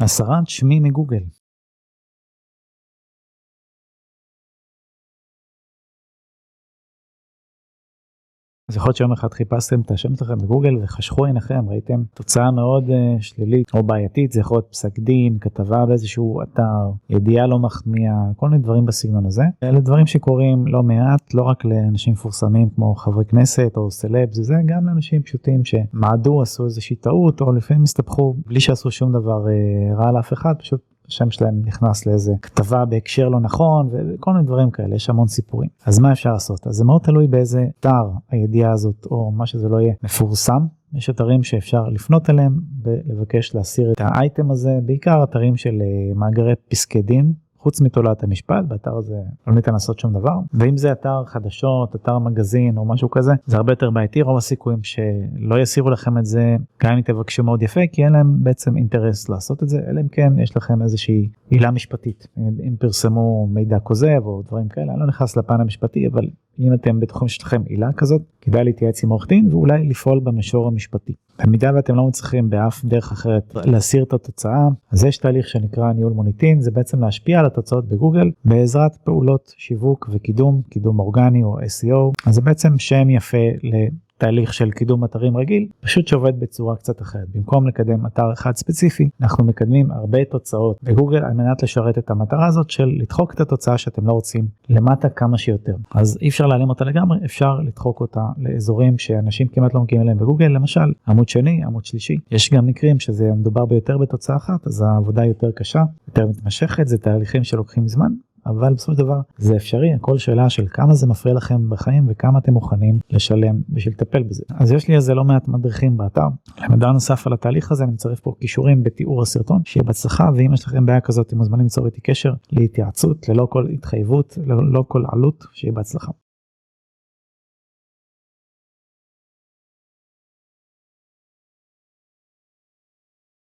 הסרת שמי מגוגל. אז יכול להיות שיום אחד חיפשתם את השם שלכם בגוגל וחשכו עיניכם, ראיתם תוצאה מאוד uh, שלילית או בעייתית, זה יכול להיות פסק דין, כתבה באיזשהו אתר, ידיעה לא מחמיאה, כל מיני דברים בסגנון הזה. אלה דברים שקורים לא מעט, לא רק לאנשים מפורסמים כמו חברי כנסת או סלבס, זה גם לאנשים פשוטים שמעדו, עשו איזושהי טעות, או לפעמים הסתבכו בלי שעשו שום דבר uh, רע לאף אחד, פשוט השם שלהם נכנס לאיזה כתבה בהקשר לא נכון וכל מיני דברים כאלה יש המון סיפורים. אז מה אפשר לעשות? אז זה מאוד תלוי באיזה אתר הידיעה הזאת או מה שזה לא יהיה מפורסם. יש אתרים שאפשר לפנות אליהם ולבקש להסיר את האייטם הזה בעיקר אתרים של אה, מאגרי פסקי דין חוץ מתולעת המשפט באתר הזה לא ניתן לעשות שום דבר ואם זה אתר חדשות אתר מגזין או משהו כזה זה הרבה יותר בעייתי רוב הסיכויים שלא יסירו לכם את זה גם אם תבקשו מאוד יפה כי אין להם בעצם אינטרס לעשות את זה אלא אם כן יש לכם איזושהי עילה משפטית. אם פרסמו מידע כוזב או דברים כאלה אני לא נכנס לפן המשפטי אבל אם אתם בטוחים שיש לכם עילה כזאת כדאי להתייעץ עם עורך דין ואולי לפעול במישור המשפטי. במידה ואתם לא מצליחים באף דרך אחרת להסיר את התוצאה אז יש תהליך שנקרא ניהול מוניטין זה בעצם להשפיע על התוצאות בגוגל בעזרת פעולות שיווק וקידום קידום אורגני או SEO אז זה בעצם שם יפה תהליך של קידום אתרים רגיל פשוט שעובד בצורה קצת אחרת. במקום לקדם אתר אחד ספציפי אנחנו מקדמים הרבה תוצאות בגוגל על מנת לשרת את המטרה הזאת של לדחוק את התוצאה שאתם לא רוצים למטה כמה שיותר. אז אי אפשר להעלים אותה לגמרי אפשר לדחוק אותה לאזורים שאנשים כמעט לא מגיעים אליהם בגוגל למשל עמוד שני עמוד שלישי. יש גם מקרים שזה מדובר ביותר בתוצאה אחת אז העבודה יותר קשה יותר מתמשכת זה תהליכים שלוקחים זמן אבל בסופו של דבר זה אפשרי. הכל שאלה של כמה זה מפריע לכם בחיים וכמה אתם מוכנים לשלם בשביל לטפל בזה. אז יש לי איזה לא מעט מדריכים באתר. למידע נוסף על התהליך הזה אני מצרף פה קישורים בתיאור הסרטון. שיהיה בהצלחה ואם יש לכם בעיה כזאת אתם מוזמנים ליצור איתי קשר להתייעצות ללא כל התחייבות ללא כל עלות. שיהיה בהצלחה.